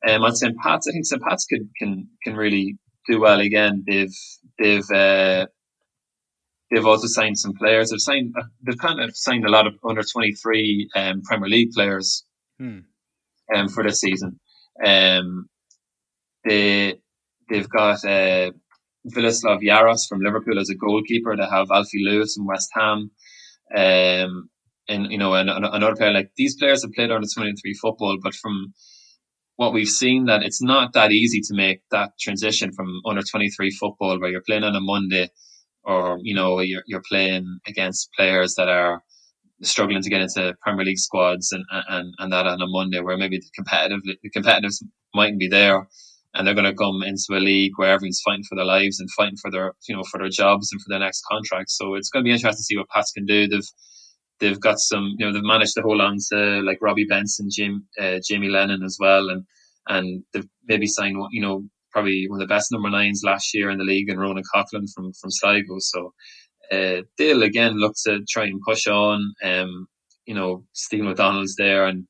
Um, on St Pat's, I think St Pat's can can can really do well again. They've they've uh, they've also signed some players. They've signed they've kind of signed a lot of under twenty three um, Premier League players hmm. um, for this season. Um, they they've got uh, Vladislav Jaros from Liverpool as a goalkeeper. They have Alfie Lewis from West Ham. Um, and you know, and, and another player like these players have played under twenty three football, but from what we've seen that it's not that easy to make that transition from under 23 football where you're playing on a Monday or, you know, you're, you're playing against players that are struggling to get into Premier League squads and, and, and that on a Monday where maybe the competitive, the competitiveness mightn't be there and they're going to come into a league where everyone's fighting for their lives and fighting for their, you know, for their jobs and for their next contract. So it's going to be interesting to see what Pats can do. They've, they've got some, you know, they've managed to hold on to like Robbie Benson, Jim, uh, Jamie Lennon as well, and and they've maybe signed, you know, probably one of the best number nines last year in the league, and Ronan Coughlan from from Sligo. So uh, they'll again look to try and push on. Um, you know, Stephen O'Donnell's there, and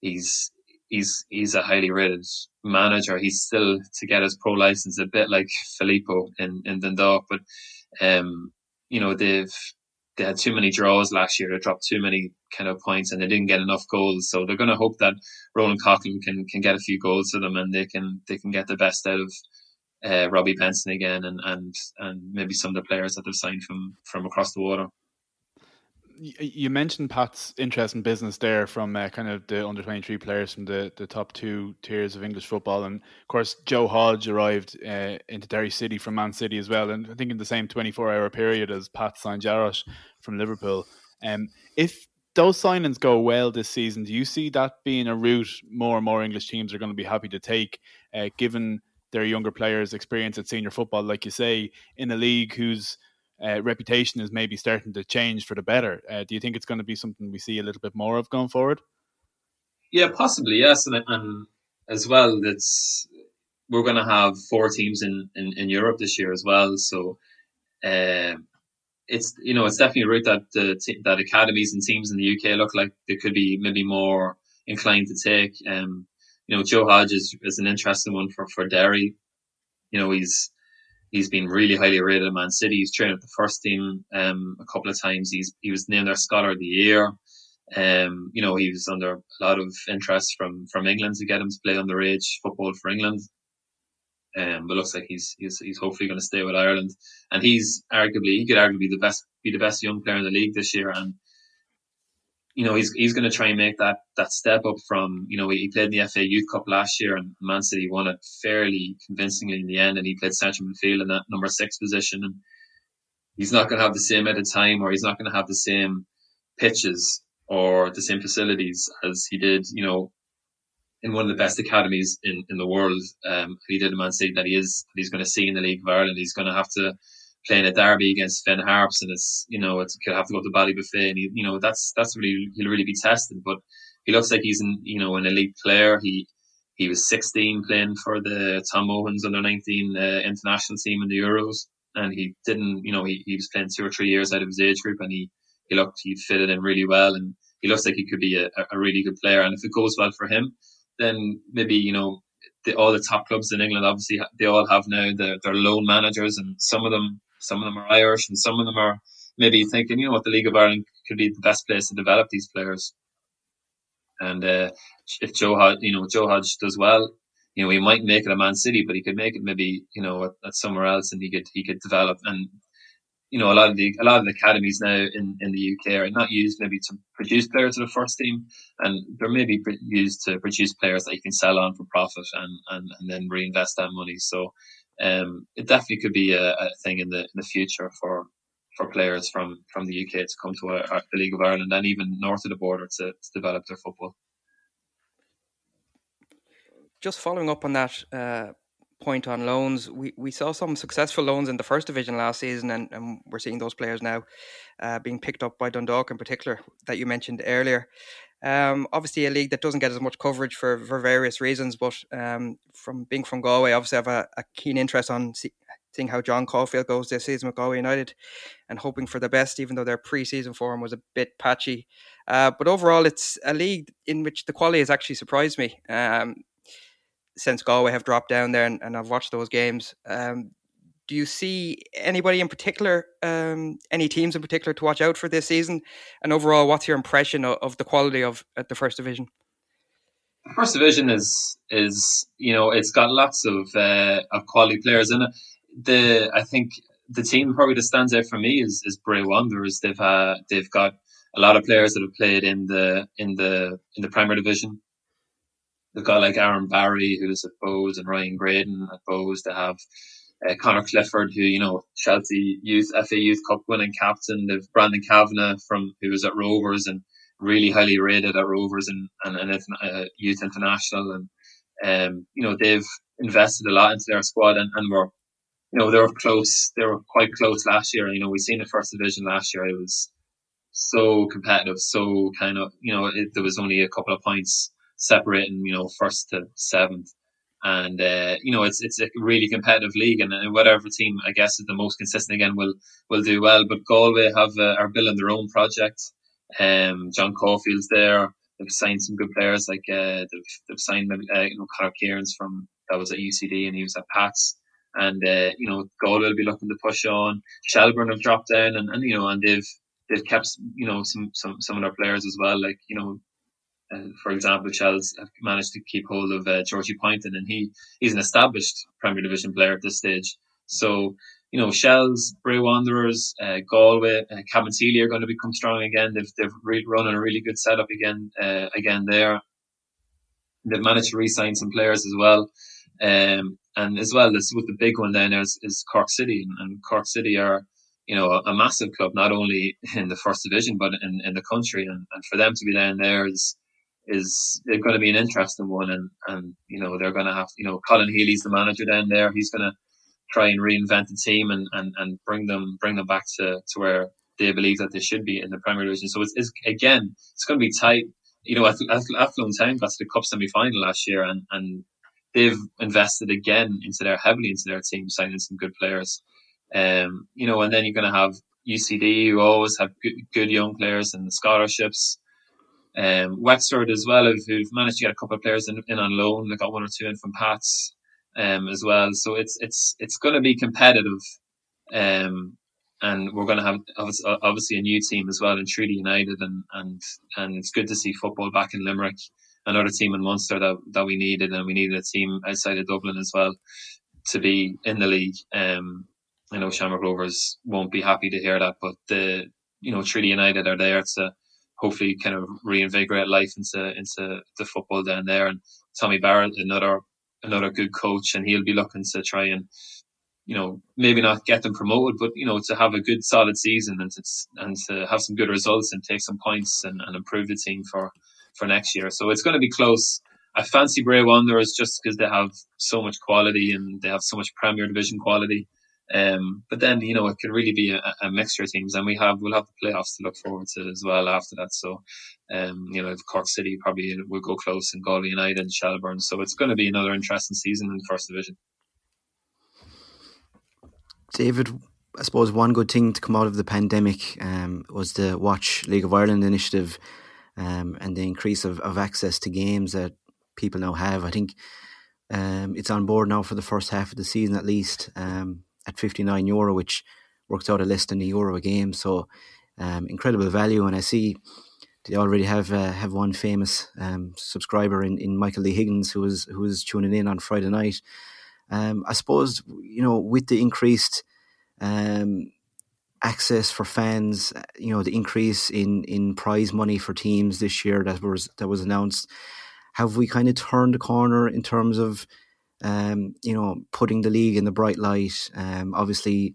he's he's he's a highly rated manager. He's still to get his pro license, a bit like Filippo in in Dundalk, but um, you know they've they had too many draws last year. They dropped too many kind of points, and they didn't get enough goals. So they're going to hope that Roland Coughlan can can get a few goals to them, and they can they can get the best out of uh, Robbie Benson again, and and and maybe some of the players that they've signed from from across the water. You mentioned Pat's interest in business there from uh, kind of the under 23 players from the, the top two tiers of English football. And of course, Joe Hodge arrived uh, into Derry City from Man City as well. And I think in the same 24 hour period as Pat signed Jaros from Liverpool. Um, if those signings go well this season, do you see that being a route more and more English teams are going to be happy to take, uh, given their younger players' experience at senior football, like you say, in a league whose uh, reputation is maybe starting to change for the better. Uh, do you think it's going to be something we see a little bit more of going forward? Yeah, possibly yes, and, and as well, that's we're going to have four teams in, in, in Europe this year as well. So uh, it's you know it's definitely a route that the that academies and teams in the UK look like they could be maybe more inclined to take. Um, you know, Joe Hodge is, is an interesting one for for Derry. You know, he's He's been really highly rated at Man City. He's trained with the first team um, a couple of times. He's he was named their Scholar of the Year. Um, you know, he was under a lot of interest from from England to get him to play on the underage football for England. Um, but looks like he's he's he's hopefully going to stay with Ireland, and he's arguably he could arguably the best be the best young player in the league this year, and you know, he's he's going to try and make that that step up from you know he, played in the FA Youth Cup last year and Man City won it fairly convincingly in the end, and he played central midfield in that number six position, and he's not going to have the same amount of time, or he's not going to have the same pitches or the same facilities as he did, you know, in one of the best academies in in the world. Um, he did in Man City that he is that he's going to see in the League of Ireland. He's going to have to playing a derby against Finn Harps, and it's you know it's could have to go to Ballybofey, and he, you know that's that's really he'll really be tested. But he looks like he's an you know an elite player. He he was 16 playing for the Tom Mohan's under 19 uh, international team in the Euros, and he didn't you know he, he was playing two or three years out of his age group, and he he looked he fitted in really well, and he looks like he could be a, a really good player. And if it goes well for him, then maybe you know the, all the top clubs in England, obviously, they all have now their, their loan managers, and some of them some of them are Irish, and some of them are maybe thinking, you know what, the League of Ireland could be the best place to develop these players. And uh, if Joe Hodge, you know, Joe Hodge does well, you know, he might make it at Man City, but he could make it maybe, you know, at, at, somewhere else, and he could he could develop. And you know, a lot of the a lot of the academies now in, in the UK are not used maybe to produce players to the first team, and they're maybe used to produce players that you can sell on for profit and and, and then reinvest that money. So um, it definitely could be a, a, thing in the in the future for for players from from the UK to come to a, a, the League of Ireland and even north of the border to, to develop their football. Just following up on that uh, point on loans, we, we saw some successful loans in the first division last season, and, and we're seeing those players now uh, being picked up by Dundalk in particular that you mentioned earlier. Um, obviously, a league that doesn't get as much coverage for, for various reasons, but um, from being from Galway, obviously, I have a, a keen interest on see, seeing how John Caulfield goes this season with Galway United and hoping for the best, even though their pre season form was a bit patchy. Uh, but overall, it's a league in which the quality has actually surprised me. Um, since Galway have dropped down there and, and I've watched those games. Um, do you see anybody in particular, um, any teams in particular to watch out for this season? And overall, what's your impression of, of the quality of at the first division? First division is is you know it's got lots of uh, of quality players in it. The I think the team probably that stands out for me is is Bray Wanderers. They've uh, they've got a lot of players that have played in the in the in the Premier Division. They've got like Aaron Barry, who's at Bohs, and Ryan Graydon at Bohs. They have uh, Connor Clifford, who you know Chelsea Youth FA Youth Cup winning captain. They've Brandon Kavanagh from who was at Rovers and really highly rated at Rovers and and, and uh, Youth International, and um, you know they've invested a lot into their squad and, and were you know they were close. They were quite close last year. You know we seen the first division last year. It was so competitive, so kind of you know it, there was only a couple of points separating you know first to seventh and uh, you know it's it's a really competitive league, and, whatever team I guess is the most consistent again will will do well. But Galway have uh, are building their own project. Um, John Caulfield's there. They've signed some good players like uh, they've they've signed uh, you know Conor Kearns from that was at UCD and he was at Pats. And uh, you know Galway will be looking to push on. Shelbourne have dropped down, and, and you know and they've they've kept you know some some some of their players as well. Like you know for example, Chelsea have managed to keep hold of uh, Georgie Poynton, and he he's an established Premier Division player at this stage. So you know, Shells, Bray Wanderers, uh, Galway, uh, Cabinteely are going to become strong again. They've they've re- run on a really good setup again uh, again there. They've managed to re-sign some players as well. Um, and as well as with the big one then is, is Cork City, and Cork City are you know a, a, massive club not only in the first division but in, in the country, and, and for them to be down there is is going to be an interesting one, and and you know they're going to have you know Colin Healy's the manager down there, he's going to try and reinvent the team and, and, and bring them bring them back to, to where they believe that they should be in the Premier Division. So it's, it's again it's going to be tight. You know, Athlone Town got to the cup semi final last year, and and they've invested again into their heavily into their team, signing some good players. Um, you know, and then you're going to have UCD who always have good, good young players and the scholarships. Um, Wexford as well, who've managed to get a couple of players in, in on loan. They got one or two in from Pats um, as well. So it's it's it's going to be competitive, um, and we're going to have obviously a new team as well in Treaty United, and and and it's good to see football back in Limerick another team in Munster that that we needed, and we needed a team outside of Dublin as well to be in the league. Um, I know Shamrock Rovers won't be happy to hear that, but the you know Treaty United are there to hopefully kind of reinvigorate life into into the football down there. And Tommy Barrett, another another good coach, and he'll be looking to try and you know maybe not get them promoted, but you know to have a good solid season and to and to have some good results and take some points and, and improve the team for for next year. So it's going to be close. I fancy Bray Wanderers just because they have so much quality and they have so much Premier Division quality. Um, but then you know it could really be a, a, mixture of teams, and we have we'll have the playoffs to look forward to as well after that. So, um, you know, Cork City probably will go close, and Galway United and Shelbourne. So it's going to be another interesting season in the first division. David, I suppose one good thing to come out of the pandemic um, was the Watch League of Ireland initiative um, and the increase of, of access to games that people now have. I think um, it's on board now for the first half of the season at least um, at 59 euro, which works out a less than a euro a game. So um, incredible value. And I see they already have uh, have one famous um, subscriber in, in Michael D Higgins who was who was tuning in on Friday night. Um, I suppose you know with the increased um, access for fans, uh, you know, the increase in in prize money for teams this year that was that was announced. Have we kind of turned the corner in terms of, um, you know, putting the league in the bright light? Um, obviously,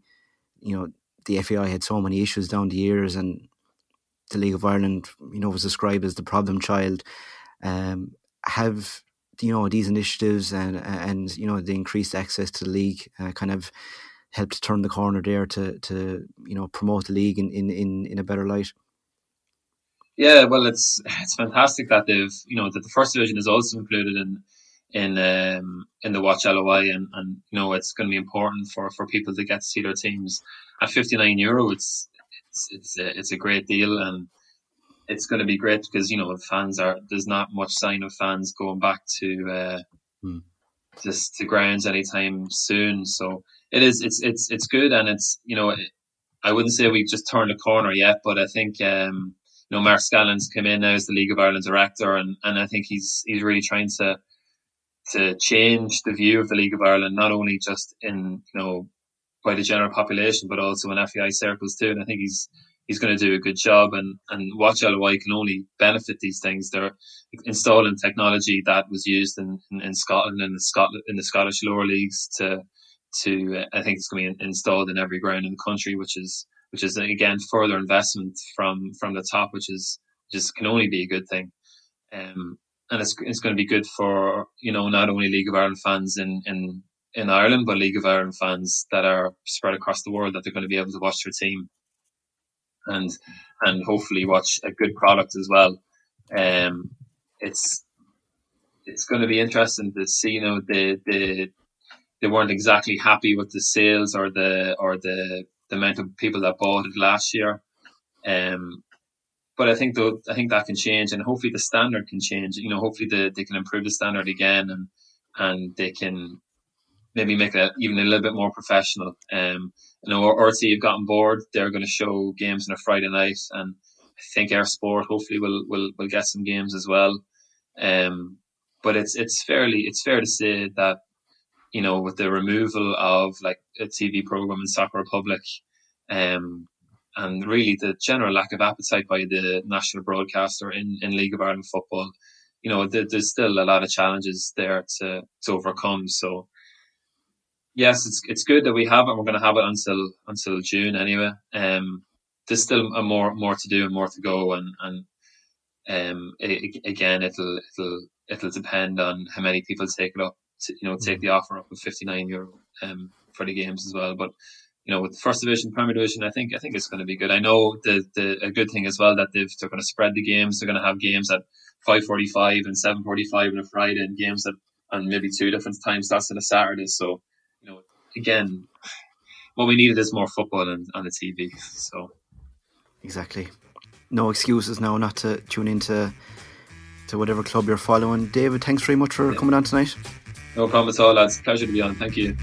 you know, the FAI had so many issues down the years, and the League of Ireland, you know, was described as the problem child. Um, have you know these initiatives and and you know the increased access to the league uh, kind of helped turn the corner there to to you know promote the league in in in, in a better light. Yeah, well, it's it's fantastic that they've you know that the first division is also included in in um, in the Watch LOI, and and you know it's going to be important for for people to get to see their teams at fifty nine euro. It's it's it's a, it's a great deal, and it's going to be great because you know fans are there's not much sign of fans going back to uh, hmm. just to grounds anytime soon. So it is it's it's it's good and it's you know I wouldn't say we've just turned a corner yet, but I think um, you know Mark Scanlon's come in now as the League of Ireland director, and, and I think he's he's really trying to to change the view of the League of Ireland, not only just in you know by the general population, but also in FAI circles too. And I think he's he's going to do a good job. And and Watch LOI can only benefit these things. They're installing technology that was used in, in, in Scotland and the Scotland in the Scottish lower leagues to to uh, I think it's going to be installed in every ground in the country, which is which is again further investment from from the top, which is just can only be a good thing. Um, and it's it's going to be good for you know not only League of Ireland fans in in in Ireland, but League of Ireland fans that are spread across the world that they're going to be able to watch their team and and hopefully watch a good product as well. Um, it's it's going to be interesting to see you know the the they weren't exactly happy with the sales or the or the the amount of people that bought it last year. Um, but I think though I think that can change, and hopefully the standard can change. You know, hopefully the, they can improve the standard again, and and they can maybe make it even a little bit more professional. Um, you know, RTÉ have gotten bored. They're going to show games on a Friday night, and I think eir Sport hopefully will will will get some games as well. Um, but it's it's fairly it's fair to say that you know, with the removal of like a TV program in Soccer Republic, um, and really the general lack of appetite by the national broadcaster in, in League of Ireland football, you know, there, there's still a lot of challenges there to, to overcome. So, yes, it's it's good that we have it. We're going to have it until until June anyway. Um, there's still a more more to do and more to go, and and um, it, again, it'll it'll it'll depend on how many people take it up. To, you know, take mm. the offer up of 59 euro um, for the games as well. But you know, with first division, Premier Division, I think I think it's going to be good. I know the the a good thing as well that they've they're going to spread the games. They're going to have games at five forty five and seven forty five on a Friday, and games at on maybe two different times. That's on a Saturday. So you know, again, what we needed is more football on, on the TV. So exactly, no excuses now not to tune into to whatever club you're following. David, thanks very much for yeah. coming on tonight. No problem at all, lads. Pleasure to be on. Thank you.